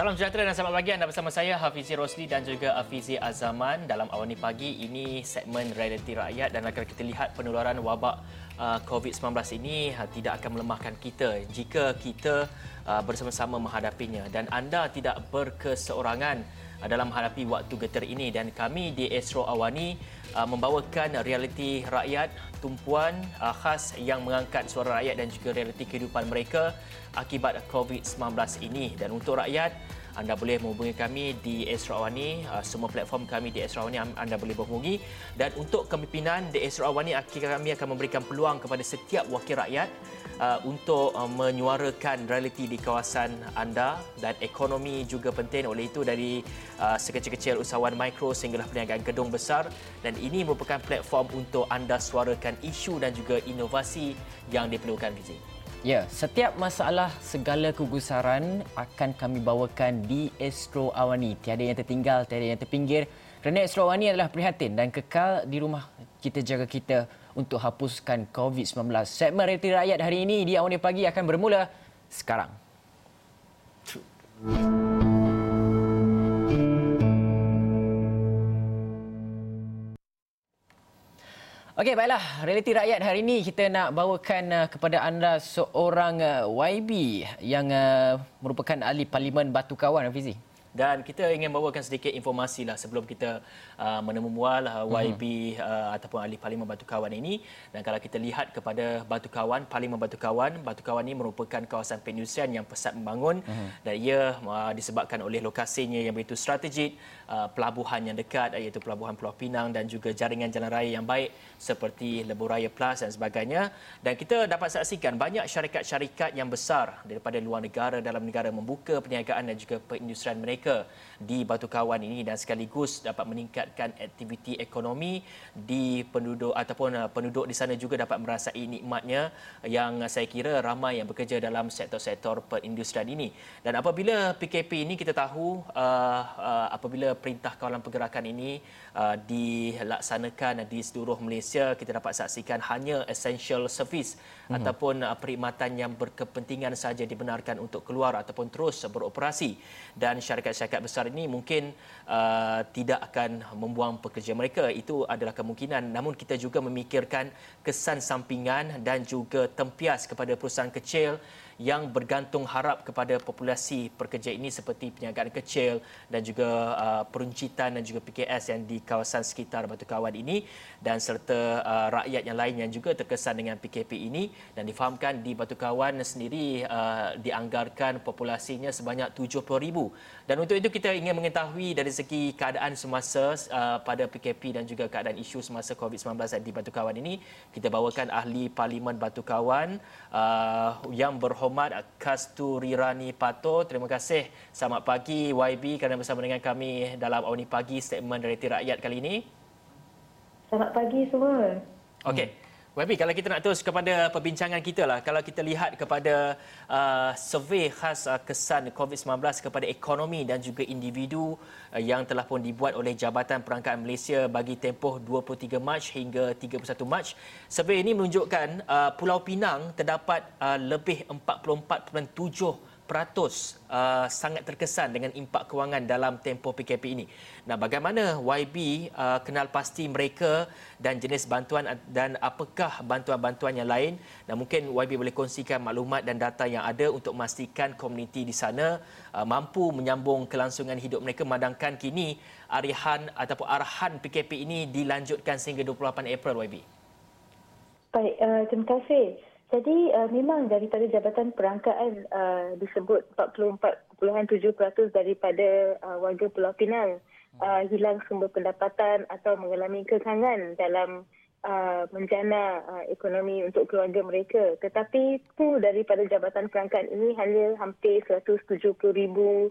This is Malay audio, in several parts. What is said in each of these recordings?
Salam sejahtera dan selamat pagi. Anda bersama saya Hafizi Rosli dan juga Hafizi Azaman. Dalam awal ni pagi ini segmen realiti rakyat dan akan kita lihat penularan wabak uh, COVID-19 ini uh, tidak akan melemahkan kita jika kita uh, bersama-sama menghadapinya. Dan anda tidak berkeseorangan dalam menghadapi waktu getir ini. Dan kami di Astro Awani membawakan realiti rakyat tumpuan khas yang mengangkat suara rakyat dan juga realiti kehidupan mereka akibat COVID-19 ini. Dan untuk rakyat anda boleh menghubungi kami di Astro Awani uh, semua platform kami di Astro Awani anda boleh menghubungi dan untuk kepimpinan di Astro Awani kami akan memberikan peluang kepada setiap wakil rakyat uh, untuk uh, menyuarakan realiti di kawasan anda dan ekonomi juga penting. Oleh itu dari sekecil-kecil usahawan mikro sehinggalah perniagaan gedung besar. Dan ini merupakan platform untuk anda suarakan isu dan juga inovasi yang diperlukan Fizi. Ya, setiap masalah segala kegusaran akan kami bawakan di Astro Awani. Tiada yang tertinggal, tiada yang terpinggir. Kerana Astro Awani adalah prihatin dan kekal di rumah kita jaga kita untuk hapuskan COVID-19. Segmen Realiti Rakyat hari ini di Awani Pagi akan bermula sekarang. Okey, baiklah. Realiti rakyat hari ini kita nak bawakan uh, kepada anda seorang uh, YB yang uh, merupakan ahli Parlimen Batu Kawan, Fizi. Dan kita ingin bawakan sedikit informasi lah sebelum kita uh, menemubual uh, YB uh, uh, ataupun ahli Parlimen Batu Kawan ini. Dan kalau kita lihat kepada Batu Kawan, Parlimen Batu Kawan, Batu Kawan ini merupakan kawasan perindustrian yang pesat membangun uh-huh. dan ia uh, disebabkan oleh lokasinya yang begitu strategik, uh, pelabuhan yang dekat iaitu pelabuhan Pulau Pinang dan juga jaringan jalan raya yang baik seperti Lebuh Raya Plus dan sebagainya. Dan kita dapat saksikan banyak syarikat-syarikat yang besar daripada luar negara dalam negara membuka perniagaan dan juga perindustrian mereka mereka di Batu Kawan ini dan sekaligus dapat meningkatkan aktiviti ekonomi di penduduk ataupun uh, penduduk di sana juga dapat merasai nikmatnya yang saya kira ramai yang bekerja dalam sektor-sektor perindustrian ini. Dan apabila PKP ini kita tahu uh, uh, apabila perintah kawalan pergerakan ini uh, dilaksanakan di seluruh Malaysia kita dapat saksikan hanya essential service hmm. ataupun uh, perkhidmatan yang berkepentingan saja dibenarkan untuk keluar ataupun terus beroperasi dan syarikat-syarikat besar ini mungkin uh, tidak akan membuang pekerja mereka. Itu adalah kemungkinan. Namun kita juga memikirkan kesan sampingan dan juga tempias kepada perusahaan kecil yang bergantung harap kepada populasi pekerja ini seperti perniagaan kecil dan juga uh, peruncitan dan juga PKS yang di kawasan sekitar Batu Kawan ini dan serta uh, rakyat yang lain yang juga terkesan dengan PKP ini. Dan difahamkan di Batu Kawan sendiri uh, dianggarkan populasinya sebanyak 70,000 dan untuk itu kita ingin mengetahui dari segi keadaan semasa uh, pada PKP dan juga keadaan isu semasa COVID-19 di Batu Kawan ini kita bawakan ahli Parlimen Batu Kawan uh, yang berhormat Hormat Kasturi Rani Pato. Terima kasih. Selamat pagi YB kerana bersama dengan kami dalam Awni Pagi segmen Realiti Rakyat kali ini. Selamat pagi semua. Okey. YB, kalau kita nak terus kepada perbincangan kita lah. Kalau kita lihat kepada uh, survey khas uh, kesan COVID-19 kepada ekonomi dan juga individu uh, yang telah pun dibuat oleh Jabatan Perangkaan Malaysia bagi tempoh 23 Mac hingga 31 Mac. Survey ini menunjukkan uh, Pulau Pinang terdapat uh, lebih 44.7 peratus uh, sangat terkesan dengan impak kewangan dalam tempoh PKP ini. Nah, bagaimana YB uh, kenal pasti mereka dan jenis bantuan dan apakah bantuan-bantuan yang lain? Dan mungkin YB boleh kongsikan maklumat dan data yang ada untuk memastikan komuniti di sana uh, mampu menyambung kelangsungan hidup mereka memandangkan kini arihan ataupun arahan PKP ini dilanjutkan sehingga 28 April YB. Baik, uh, terima kasih. Jadi uh, memang daripada Jabatan Perangkaan uh, disebut 44.7% daripada uh, warga Pulau Pinang uh, hilang sumber pendapatan atau mengalami kekangan dalam uh, menjana uh, ekonomi untuk keluarga mereka. Tetapi itu daripada Jabatan Perangkaan ini hanya hampir 170 ribu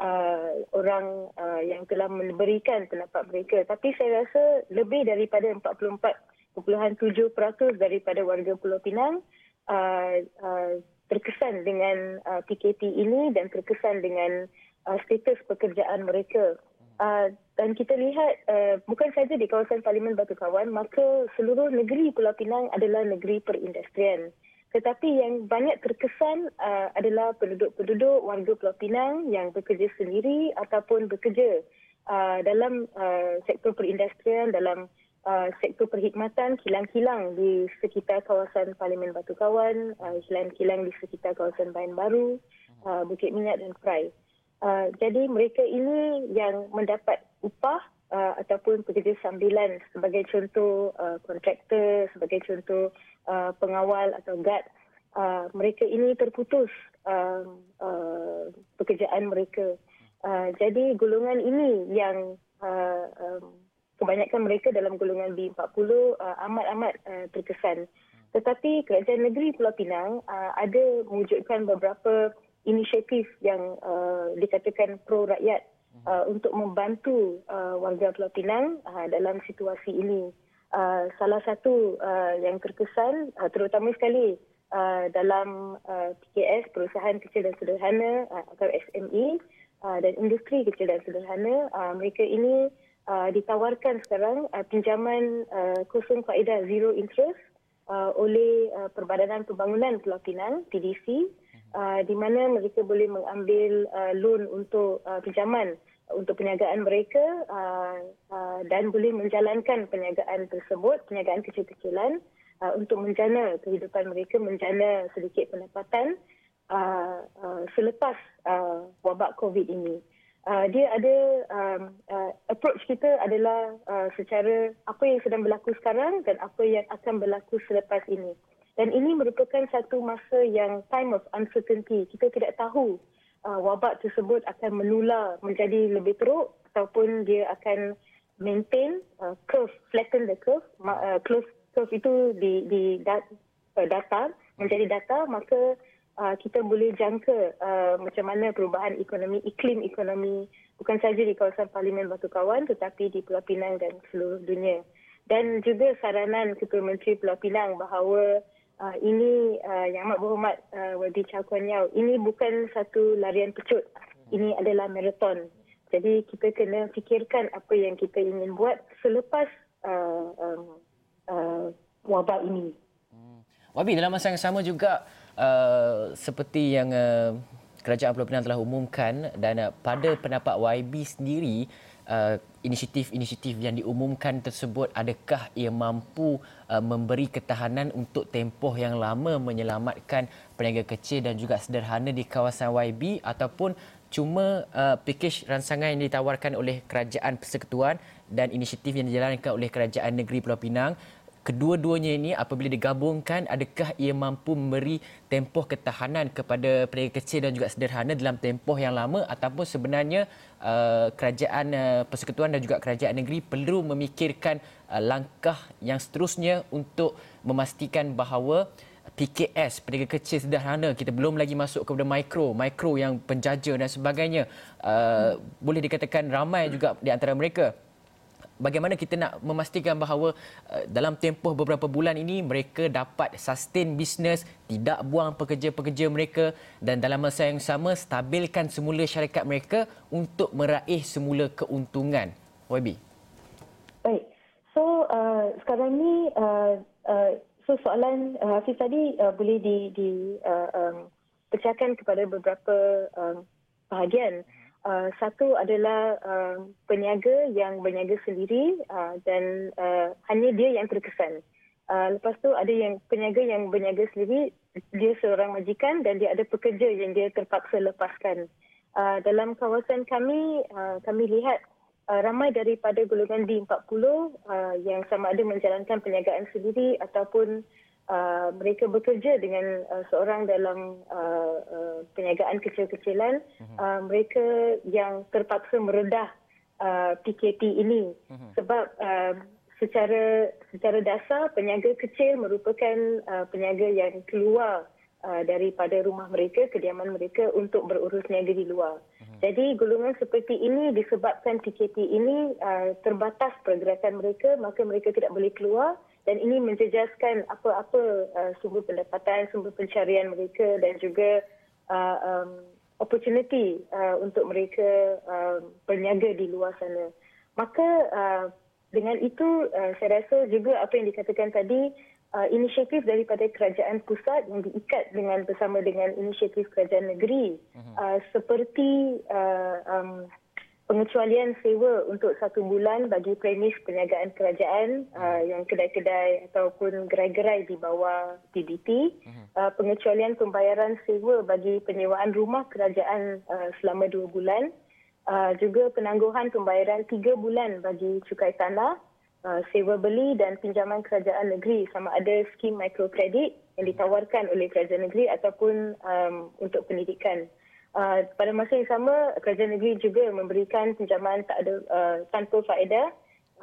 uh, orang uh, yang telah memberikan pendapat mereka. Tapi saya rasa lebih daripada 44 0.7% daripada warga Pulau Pinang uh, uh, terkesan dengan uh, PKP ini dan terkesan dengan uh, status pekerjaan mereka. Uh, dan kita lihat uh, bukan saja di kawasan Parlimen Batu Kawan, maka seluruh negeri Pulau Pinang adalah negeri perindustrian. Tetapi yang banyak terkesan uh, adalah penduduk-penduduk warga Pulau Pinang yang bekerja sendiri ataupun bekerja uh, dalam uh, sektor perindustrian, dalam uh, sektor perkhidmatan, kilang-kilang di sekitar kawasan Parlimen Batu Kawan, uh, kilang-kilang di sekitar kawasan Bayan Baru, uh, Bukit Minyak dan Perai. Uh, jadi mereka ini yang mendapat upah uh, ataupun pekerja sambilan sebagai contoh uh, kontraktor, sebagai contoh uh, pengawal atau guard. Uh, mereka ini terputus uh, uh, pekerjaan mereka. Uh, jadi golongan ini yang uh, um, kebanyakan mereka dalam golongan B40 uh, amat-amat uh, terkesan. Tetapi kerajaan negeri Pulau Pinang uh, ada mewujudkan beberapa inisiatif yang uh, dikatakan pro rakyat uh, untuk membantu uh, warga Pulau Pinang uh, dalam situasi ini. Uh, salah satu uh, yang terkesan uh, terutama sekali uh, dalam uh, PKS perusahaan kecil dan sederhana uh, atau SME uh, dan industri kecil dan sederhana uh, mereka ini uh, ditawarkan sekarang uh, pinjaman uh, kosong faedah zero interest uh, oleh uh, Perbadanan Pembangunan Pulau Pinang PDC uh, di mana mereka boleh mengambil uh, loan untuk uh, pinjaman untuk perniagaan mereka uh, uh, dan boleh menjalankan perniagaan tersebut, perniagaan kecil-kecilan uh, untuk menjana kehidupan mereka, menjana sedikit pendapatan uh, uh, selepas uh, wabak COVID ini. Uh, dia ada um, uh, approach kita adalah uh, secara apa yang sedang berlaku sekarang dan apa yang akan berlaku selepas ini. Dan ini merupakan satu masa yang time of uncertainty. Kita tidak tahu uh, wabak tersebut akan menular menjadi lebih teruk ataupun dia akan maintain uh, curve, flatten the curve, uh, close curve itu di, di dat, uh, data, menjadi data, maka uh, kita boleh jangka uh, macam mana perubahan ekonomi, iklim ekonomi, bukan saja di kawasan Parlimen Batu Kawan tetapi di Pulau Pinang dan seluruh dunia. Dan juga saranan Ketua Menteri Pulau Pinang bahawa uh, ini uh, Yang Amat Berhormat uh, Wadi Chow Kuan Yau, ini bukan satu larian pecut. Ini adalah maraton. Jadi kita kena fikirkan apa yang kita ingin buat selepas uh, um, uh, wabak ini. Hmm. Wabi, dalam masa yang sama juga uh, seperti yang uh, Kerajaan Pulau Pinang telah umumkan dan uh, pada pendapat YB sendiri, uh, inisiatif-inisiatif yang diumumkan tersebut adakah ia mampu uh, memberi ketahanan untuk tempoh yang lama menyelamatkan peniaga kecil dan juga sederhana di kawasan YB ataupun cuma uh, pakej ransangan yang ditawarkan oleh kerajaan persekutuan dan inisiatif yang dijalankan oleh kerajaan negeri Pulau Pinang kedua-duanya ini apabila digabungkan adakah ia mampu memberi tempoh ketahanan kepada peniaga kecil dan juga sederhana dalam tempoh yang lama ataupun sebenarnya uh, kerajaan uh, persekutuan dan juga kerajaan negeri perlu memikirkan uh, langkah yang seterusnya untuk memastikan bahawa PKS, peniaga kecil sederhana, kita belum lagi masuk kepada mikro, mikro yang penjaja dan sebagainya. Uh, boleh dikatakan ramai juga di antara mereka bagaimana kita nak memastikan bahawa uh, dalam tempoh beberapa bulan ini mereka dapat sustain bisnes, tidak buang pekerja-pekerja mereka dan dalam masa yang sama stabilkan semula syarikat mereka untuk meraih semula keuntungan. YB. Baik. So uh, sekarang ni uh, uh, so soalan uh, Hafiz tadi uh, boleh di di uh, um, pecahkan kepada beberapa um, bahagian. Uh, satu adalah uh, peniaga yang berniaga sendiri uh, dan uh, hanya dia yang terkesan. Uh, lepas tu ada yang peniaga yang berniaga sendiri, dia seorang majikan dan dia ada pekerja yang dia terpaksa lepaskan. Uh, dalam kawasan kami, uh, kami lihat uh, ramai daripada golongan D40 uh, yang sama ada menjalankan perniagaan sendiri ataupun uh, mereka bekerja dengan uh, seorang dalam uh, uh, perniagaan kecil-kecilan, uh-huh. uh, mereka yang terpaksa meredah uh, PKP ini uh-huh. sebab uh, secara secara dasar peniaga kecil merupakan uh, peniaga yang keluar uh, daripada rumah mereka, kediaman mereka untuk berurus niaga di luar. Uh-huh. Jadi golongan seperti ini disebabkan PKP ini uh, terbatas pergerakan mereka, maka mereka tidak boleh keluar dan ini menjejaskan apa-apa uh, sumber pendapatan, sumber pencarian mereka dan juga uh, um, opportunity uh, untuk mereka uh, berniaga di luar sana. Maka uh, dengan itu uh, saya rasa juga apa yang dikatakan tadi uh, inisiatif daripada kerajaan pusat yang diikat dengan bersama dengan inisiatif kerajaan negeri. Uh, seperti uh, um, pengecualian sewa untuk satu bulan bagi premis perniagaan kerajaan uh, yang kedai-kedai ataupun gerai-gerai di bawah PDT, uh, pengecualian pembayaran sewa bagi penyewaan rumah kerajaan uh, selama dua bulan, uh, juga penangguhan pembayaran tiga bulan bagi cukai tanah, uh, sewa beli dan pinjaman kerajaan negeri sama ada skim mikrokredit yang ditawarkan oleh kerajaan negeri ataupun um, untuk pendidikan. Uh, pada masa yang sama, kerajaan negeri juga memberikan pinjaman tak ada uh, tanpa faedah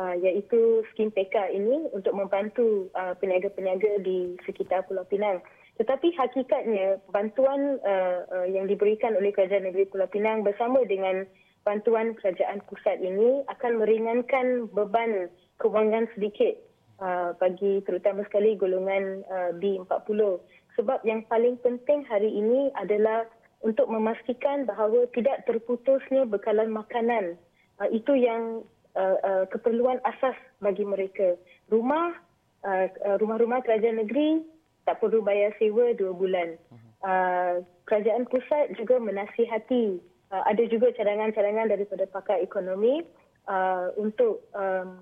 uh, iaitu skim PK ini untuk membantu uh, peniaga-peniaga di sekitar Pulau Pinang. Tetapi hakikatnya bantuan uh, uh, yang diberikan oleh kerajaan negeri Pulau Pinang bersama dengan bantuan kerajaan pusat ini akan meringankan beban kewangan sedikit uh, bagi terutama sekali golongan uh, B40. Sebab yang paling penting hari ini adalah untuk memastikan bahawa tidak terputusnya bekalan makanan. Uh, itu yang uh, uh, keperluan asas bagi mereka. Rumah, uh, uh, rumah-rumah kerajaan negeri tak perlu bayar sewa dua bulan. Uh, kerajaan pusat juga menasihati. Uh, ada juga cadangan-cadangan daripada pakar ekonomi uh, untuk um,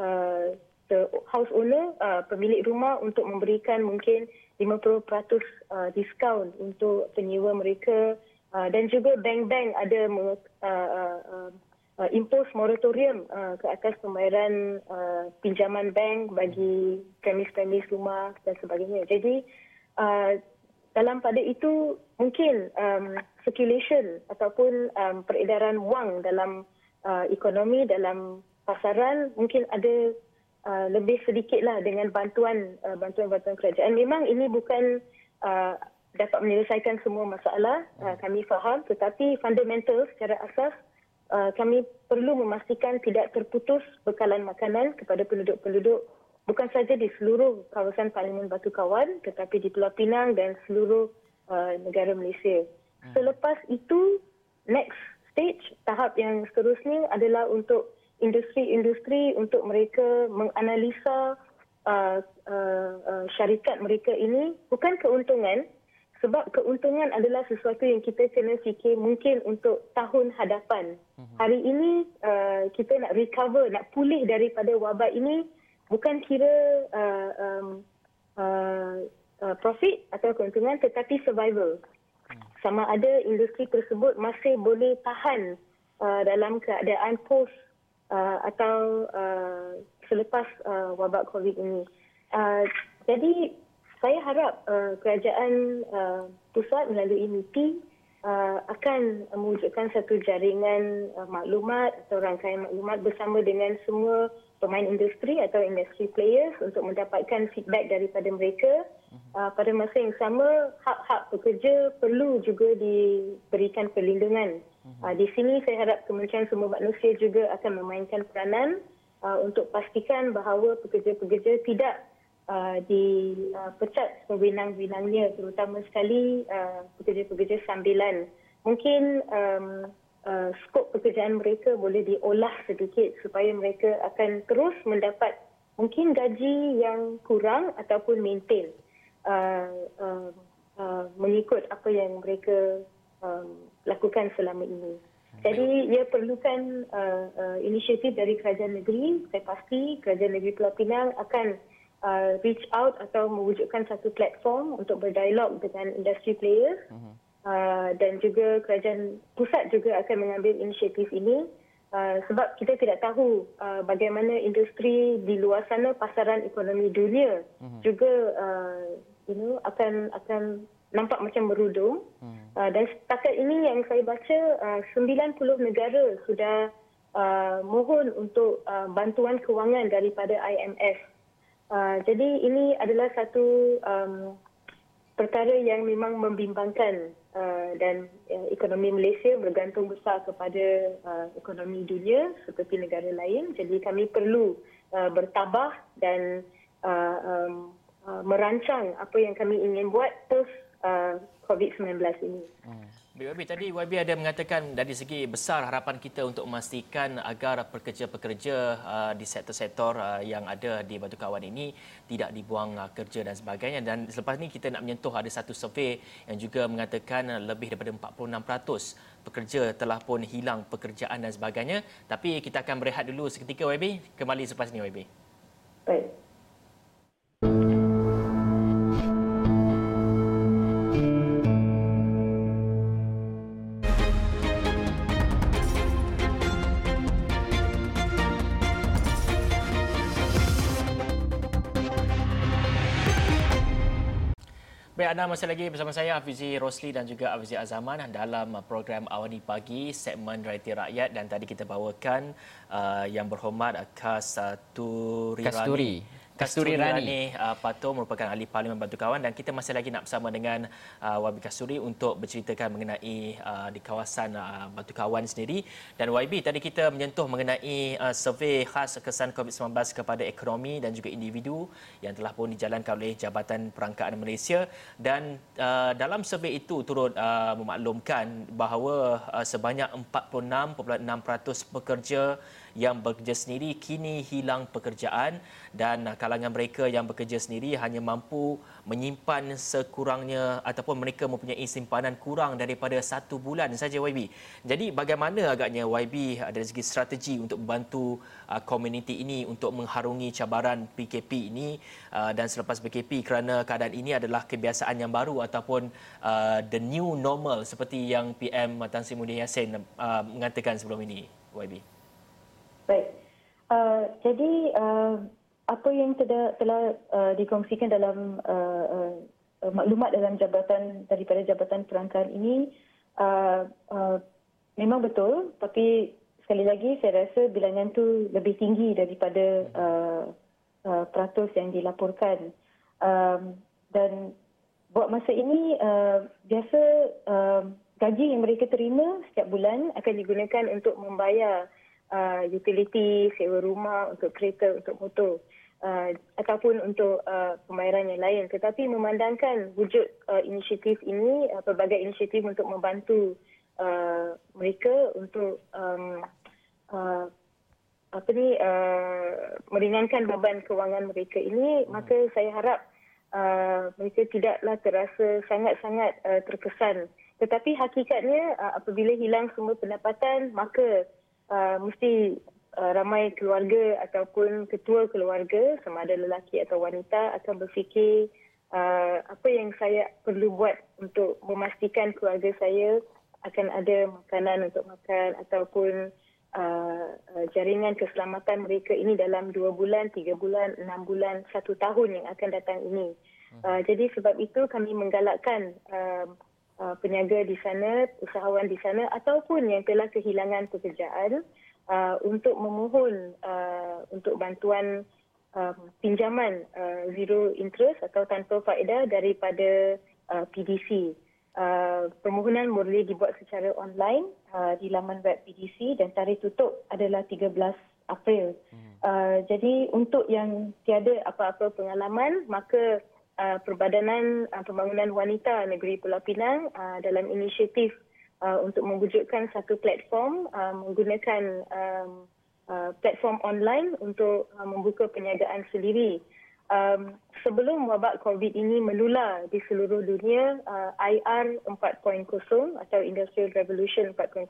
uh, the house owner, uh, pemilik rumah untuk memberikan mungkin 50% uh, diskaun untuk penyewa mereka uh, dan juga bank-bank ada uh, uh, uh, impos moratorium uh, ke atas pembayaran uh, pinjaman bank bagi premis-premis rumah dan sebagainya. Jadi uh, dalam pada itu mungkin um, circulation ataupun um, peredaran wang dalam uh, ekonomi dalam pasaran mungkin ada Uh, lebih sedikitlah dengan bantuan uh, bantuan-bantuan kerajaan. Memang ini bukan uh, dapat menyelesaikan semua masalah, uh, kami faham. Tetapi fundamental secara asas, uh, kami perlu memastikan tidak terputus bekalan makanan kepada penduduk-penduduk bukan saja di seluruh kawasan Parlimen Batu Kawan tetapi di Pulau Pinang dan seluruh uh, negara Malaysia. Hmm. Selepas itu, next stage, tahap yang seterusnya adalah untuk industri-industri untuk mereka menganalisa uh, uh, uh, syarikat mereka ini bukan keuntungan sebab keuntungan adalah sesuatu yang kita kena fikir mungkin untuk tahun hadapan. Mhm. Hari ini uh, kita nak recover, nak pulih daripada wabak ini bukan kira uh, um, uh, uh, profit atau keuntungan tetapi survival. Mhm. Sama ada industri tersebut masih boleh tahan uh, dalam keadaan post uh, atau uh, selepas uh, wabak COVID ini. Uh, jadi saya harap uh, kerajaan uh, pusat melalui MIPI uh, akan mewujudkan satu jaringan uh, maklumat atau rangkaian maklumat bersama dengan semua pemain industri atau industry players untuk mendapatkan feedback daripada mereka. Uh, pada masa yang sama, hak-hak pekerja perlu juga diberikan perlindungan. Uh, di sini saya harap Kementerian Sumber Manusia juga akan memainkan peranan uh, untuk pastikan bahawa pekerja-pekerja tidak uh, dipecat uh, sewenang-wenangnya terutama sekali uh, pekerja-pekerja sambilan. Mungkin um, uh, skop pekerjaan mereka boleh diolah sedikit supaya mereka akan terus mendapat mungkin gaji yang kurang ataupun maintain uh, uh, uh, mengikut apa yang mereka um, lakukan selama ini. Jadi ia perlukan uh, uh, inisiatif dari kerajaan negeri. Saya pasti kerajaan negeri Pulau Pinang akan uh, reach out atau mewujudkan satu platform untuk berdialog dengan industri players. Uh-huh. Uh, dan juga kerajaan pusat juga akan mengambil inisiatif ini. Uh, sebab kita tidak tahu uh, bagaimana industri di luar sana pasaran ekonomi dunia uh-huh. juga uh, you know akan akan nampak macam berudum. Hmm. Uh, dan setakat ini yang saya baca, uh, 90 negara sudah uh, mohon untuk uh, bantuan kewangan daripada IMF. Uh, jadi ini adalah satu um, perkara yang memang membimbangkan uh, dan uh, ekonomi Malaysia bergantung besar kepada uh, ekonomi dunia seperti negara lain. Jadi kami perlu uh, bertabah dan uh, um, uh, merancang apa yang kami ingin buat terus uh, COVID-19 ini. Hmm. BYB tadi YB ada mengatakan dari segi besar harapan kita untuk memastikan agar pekerja-pekerja uh, di sektor-sektor uh, yang ada di Batu Kawan ini tidak dibuang uh, kerja dan sebagainya dan selepas ini kita nak menyentuh ada satu survey yang juga mengatakan lebih daripada 46% pekerja telah pun hilang pekerjaan dan sebagainya tapi kita akan berehat dulu seketika YB kembali selepas ini YB. Baik. Anda masih lagi bersama saya Hafizi Rosli dan juga Hafizi Azaman dalam program Awani Pagi segmen Realiti Rakyat. Dan tadi kita bawakan uh, yang berhormat Kasturi Kasturi. Rani. Kasturi Rani uh, Pato merupakan ahli parlimen Batu Kawan dan kita masih lagi nak bersama dengan uh, Wabi Kasturi untuk berceritakan mengenai uh, di kawasan uh, Batu Kawan sendiri dan YB tadi kita menyentuh mengenai uh, survey khas kesan COVID-19 kepada ekonomi dan juga individu yang telah pun dijalankan oleh Jabatan Perangkaan Malaysia dan uh, dalam survey itu turut uh, memaklumkan bahawa uh, sebanyak 46.6% pekerja yang bekerja sendiri kini hilang pekerjaan dan kalangan mereka yang bekerja sendiri hanya mampu menyimpan sekurangnya ataupun mereka mempunyai simpanan kurang daripada satu bulan saja YB. Jadi bagaimana agaknya YB dari segi strategi untuk membantu uh, komuniti ini untuk mengharungi cabaran PKP ini uh, dan selepas PKP kerana keadaan ini adalah kebiasaan yang baru ataupun uh, the new normal seperti yang PM Tan Sri Muhyiddin Yassin mengatakan sebelum ini YB. Baik. Uh, jadi uh, apa yang telah, telah uh, dikongsikan dalam uh, uh, maklumat dalam jabatan daripada jabatan perangkaan ini uh, uh, memang betul tapi sekali lagi saya rasa bilangan tu lebih tinggi daripada uh, uh, peratus yang dilaporkan um, dan buat masa ini uh, biasa uh, gaji yang mereka terima setiap bulan akan digunakan untuk membayar uh, utility, sewa rumah, untuk kereta, untuk motor uh, ataupun untuk uh, pembayaran yang lain. Tetapi memandangkan wujud uh, inisiatif ini, uh, pelbagai inisiatif untuk membantu uh, mereka untuk um, uh, apa ni uh, meringankan beban kewangan mereka ini, hmm. maka saya harap uh, mereka tidaklah terasa sangat-sangat uh, terkesan. Tetapi hakikatnya uh, apabila hilang semua pendapatan, maka uh, mesti uh, ramai keluarga ataupun ketua keluarga sama ada lelaki atau wanita akan berfikir uh, apa yang saya perlu buat untuk memastikan keluarga saya akan ada makanan untuk makan ataupun uh, uh, jaringan keselamatan mereka ini dalam dua bulan, tiga bulan, enam bulan, satu tahun yang akan datang ini. Uh, jadi sebab itu kami menggalakkan uh, uh, peniaga di sana, usahawan di sana ataupun yang telah kehilangan pekerjaan uh, untuk memohon uh, untuk bantuan uh, pinjaman uh, zero interest atau tanpa faedah daripada uh, PDC. Uh, permohonan boleh dibuat secara online uh, di laman web PDC dan tarikh tutup adalah 13 April. Hmm. Uh, jadi untuk yang tiada apa-apa pengalaman maka Uh, Perbadanan uh, Pembangunan Wanita Negeri Pulau Pinang uh, dalam inisiatif uh, untuk mewujudkan satu platform uh, menggunakan um, uh, platform online untuk uh, membuka perniagaan sendiri. Um, sebelum wabak COVID ini menular di seluruh dunia, uh, IR 4.0 atau Industrial Revolution 4.0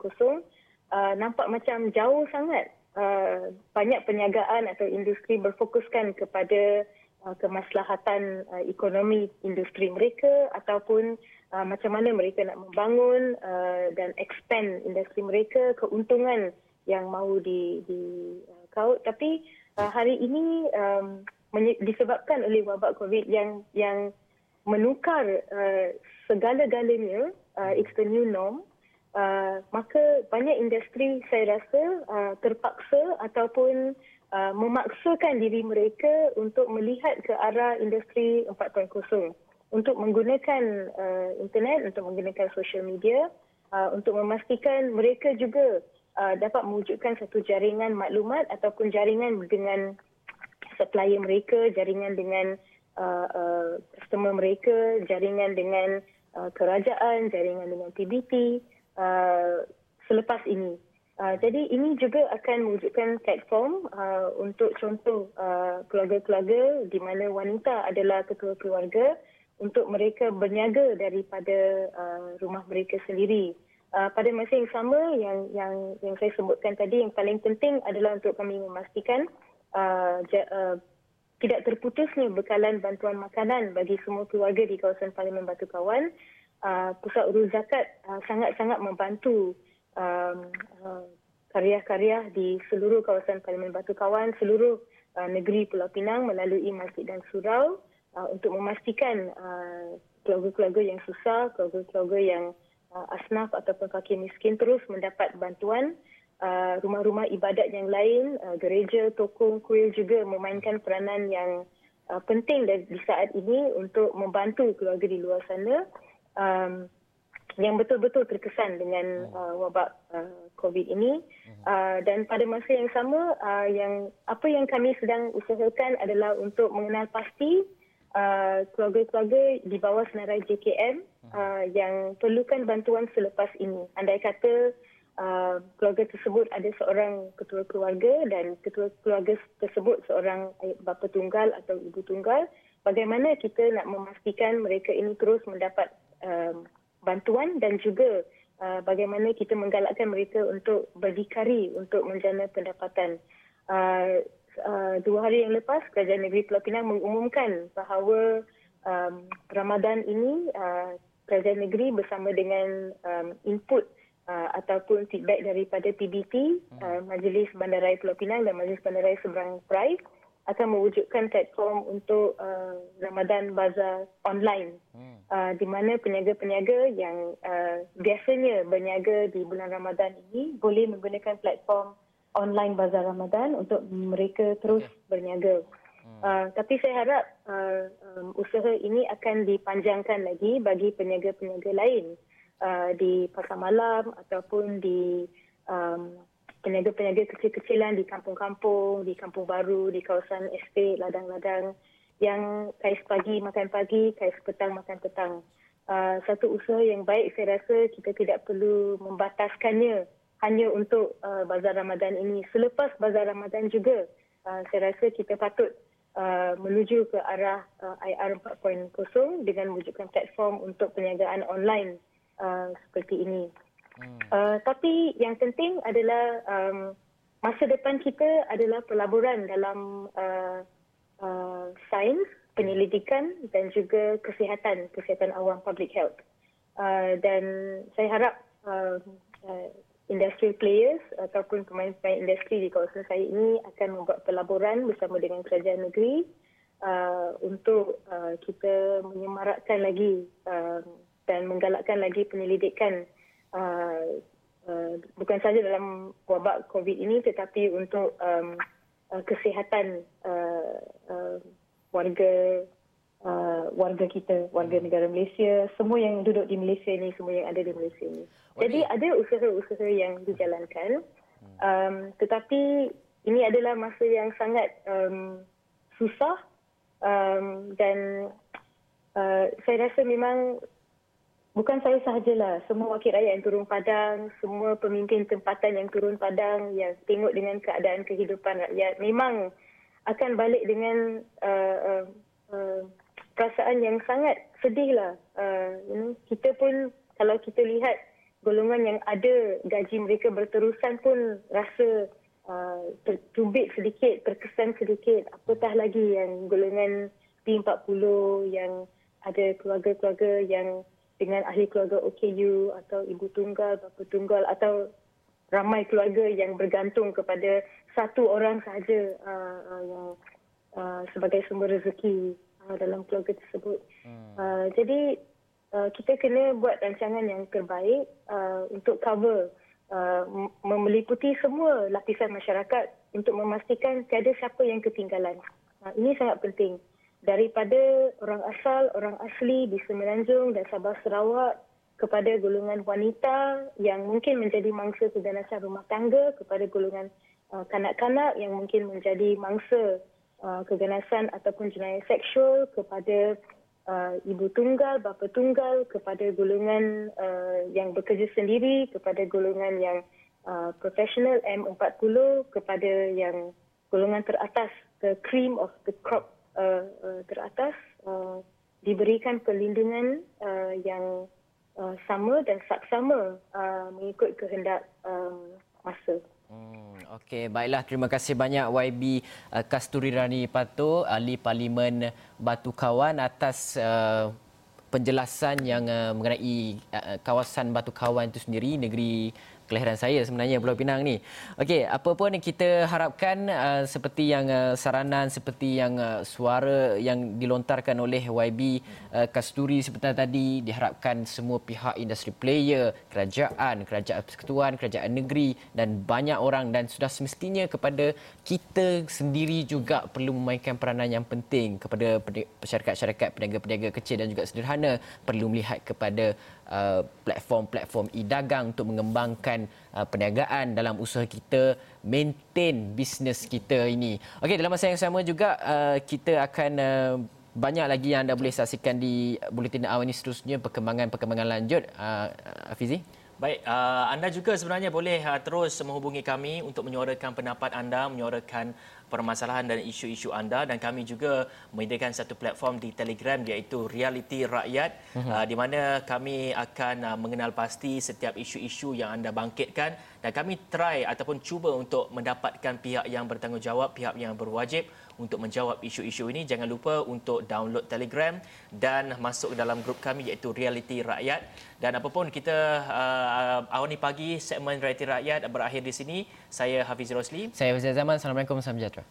uh, nampak macam jauh sangat. Uh, banyak perniagaan atau industri berfokuskan kepada uh, kemaslahatan uh, ekonomi industri mereka ataupun uh, macam mana mereka nak membangun uh, dan expand industri mereka keuntungan yang mahu di di uh, kaut. Tapi uh, hari ini um, disebabkan oleh wabak covid yang yang menukar uh, segala-galanya uh, it's the new norm uh, maka banyak industri saya rasa uh, terpaksa ataupun uh, memaksakan diri mereka untuk melihat ke arah industri 4.0 untuk menggunakan uh, internet, untuk menggunakan social media uh, untuk memastikan mereka juga uh, dapat mewujudkan satu jaringan maklumat ataupun jaringan dengan supplier mereka, jaringan dengan uh, uh, customer mereka, jaringan dengan uh, kerajaan, jaringan dengan PBT uh, selepas ini. Uh, jadi ini juga akan mewujudkan platform uh, untuk contoh uh, keluarga-keluarga di mana wanita adalah ketua keluarga untuk mereka berniaga daripada uh, rumah mereka sendiri. Uh, pada masa yang sama yang yang yang saya sebutkan tadi yang paling penting adalah untuk kami memastikan uh, ja, uh, tidak terputusnya bekalan bantuan makanan bagi semua keluarga di kawasan Parlimen Batu Kawan. Uh, Pusat Urus Zakat uh, sangat-sangat membantu um, uh, karya-karya di seluruh kawasan Parlimen Batu Kawan, seluruh uh, negeri Pulau Pinang melalui masjid dan surau untuk memastikan keluarga-keluarga yang susah, keluarga-keluarga yang asnaf ataupun fakir miskin terus mendapat bantuan. Rumah-rumah ibadat yang lain, gereja, toko, kuil juga memainkan peranan yang penting di saat ini untuk membantu keluarga di luar sana um, yang betul-betul terkesan dengan uh, wabak uh, COVID ini. Uh, dan pada masa yang sama, uh, yang apa yang kami sedang usahakan adalah untuk mengenal pasti uh, keluarga-keluarga di bawah senarai JKM uh, yang perlukan bantuan selepas ini. Andai kata uh, keluarga tersebut ada seorang ketua keluarga dan ketua keluarga tersebut seorang bapa tunggal atau ibu tunggal, bagaimana kita nak memastikan mereka ini terus mendapat uh, bantuan dan juga uh, bagaimana kita menggalakkan mereka untuk berdikari untuk menjana pendapatan. Uh, uh, dua hari yang lepas, Kerajaan Negeri Pulau Pinang mengumumkan bahawa um, Ramadan ini uh, Kerajaan Negeri bersama dengan um, input uh, ataupun feedback daripada PBT, uh, Majlis Bandaraya Pulau Pinang dan Majlis Bandaraya Seberang Perai akan mewujudkan platform untuk uh, Ramadan Bazaar online hmm. uh, di mana peniaga-peniaga yang uh, biasanya berniaga di bulan Ramadan ini boleh menggunakan platform online bazar Ramadan untuk mereka terus okay. berniaga. Hmm. Uh, tapi saya harap uh, um, usaha ini akan dipanjangkan lagi bagi peniaga-peniaga lain uh, di pasar malam ataupun di um, peniaga-peniaga kecil-kecilan di kampung-kampung, di kampung baru, di kawasan estate, ladang-ladang yang kais pagi makan pagi, kais petang makan petang. Uh, satu usaha yang baik saya rasa kita tidak perlu membataskannya hanya untuk uh, bazar Ramadan ini. Selepas bazar Ramadan juga, uh, saya rasa kita patut uh, menuju ke arah uh, IR 4.0 dengan mewujudkan platform untuk perniagaan online uh, seperti ini. Hmm. Uh, tapi yang penting adalah um, masa depan kita adalah pelaburan dalam uh, uh, sains, penyelidikan dan juga kesihatan, kesihatan awam, public health. Uh, dan saya harap uh, uh, industri players ataupun pemain-pemain industri di kawasan saya ini akan membuat pelaburan bersama dengan kerajaan negeri uh, untuk uh, kita menyemarakkan lagi uh, dan menggalakkan lagi penyelidikan uh, uh, bukan saja dalam wabak COVID ini tetapi untuk um, uh, kesihatan uh, uh, warga uh, warga kita, warga hmm. negara Malaysia, semua yang duduk di Malaysia ini, semua yang ada di Malaysia ini. Jadi ada usaha-usaha yang dijalankan, hmm. um, tetapi ini adalah masa yang sangat um, susah um, dan uh, saya rasa memang bukan saya sahajalah, semua wakil rakyat yang turun padang, semua pemimpin tempatan yang turun padang, yang tengok dengan keadaan kehidupan rakyat, memang akan balik dengan uh, uh, uh, perasaan yang sangat sedih lah. Uh, you know, kita pun kalau kita lihat golongan yang ada gaji mereka berterusan pun rasa uh, tercubit sedikit, terkesan sedikit. Apatah lagi yang golongan P40 yang ada keluarga-keluarga yang dengan ahli keluarga OKU atau ibu tunggal, bapa tunggal atau ramai keluarga yang bergantung kepada satu orang sahaja uh, uh, yang uh, sebagai sumber rezeki uh, dalam keluarga tersebut. Hmm. Uh, jadi uh, kita kena buat rancangan yang terbaik uh, untuk cover uh, meliputi semua lapisan masyarakat untuk memastikan tiada siapa yang ketinggalan. Uh, ini sangat penting. Daripada orang asal, orang asli di Semenanjung dan Sabah Sarawak kepada golongan wanita yang mungkin menjadi mangsa keganasan rumah tangga kepada golongan uh, kanak-kanak yang mungkin menjadi mangsa uh, keganasan ataupun jenayah seksual kepada uh, ibu tunggal, bapa tunggal, kepada golongan uh, yang bekerja sendiri, kepada golongan yang uh, profesional M40, kepada yang golongan teratas, the cream of the crop uh, uh, teratas, uh, diberikan perlindungan uh, yang uh, sama dan saksama uh, mengikut kehendak um, masa. Hmm, Okey, baiklah. Terima kasih banyak YB uh, Kasturi Rani Pato, Ahli Parlimen Batu Kawan atas uh, penjelasan yang uh, mengenai uh, kawasan Batu Kawan itu sendiri, negeri kelahiran saya sebenarnya Pulau Pinang ni. Okey, apa pun kita harapkan uh, seperti yang uh, saranan seperti yang uh, suara yang dilontarkan oleh YB uh, Kasturi seperti tadi diharapkan semua pihak industri player, kerajaan, kerajaan persekutuan, kerajaan negeri dan banyak orang dan sudah semestinya kepada kita sendiri juga perlu memainkan peranan yang penting kepada syarikat-syarikat peniaga-peniaga kecil dan juga sederhana perlu melihat kepada Uh, platform-platform e-dagang untuk mengembangkan uh, perniagaan dalam usaha kita maintain bisnes kita ini. Okey dalam masa yang sama juga uh, kita akan uh, banyak lagi yang anda boleh saksikan di Bulletin Awal ini seterusnya perkembangan-perkembangan lanjut uh, Fizi. Baik, uh, anda juga sebenarnya boleh uh, terus menghubungi kami untuk menyuarakan pendapat anda, menyuarakan permasalahan dan isu-isu anda dan kami juga menyediakan satu platform di Telegram iaitu Reality Rakyat uh-huh. uh, di mana kami akan uh, mengenal pasti setiap isu-isu yang anda bangkitkan dan kami try ataupun cuba untuk mendapatkan pihak yang bertanggungjawab, pihak yang berwajib untuk menjawab isu-isu ini. Jangan lupa untuk download Telegram dan masuk ke dalam grup kami iaitu Reality Rakyat. Dan apapun kita uh, awal ni pagi segmen Reality Rakyat berakhir di sini. Saya Hafiz Rosli. Saya Hafiz Zaman. Assalamualaikum. Salam sejahtera.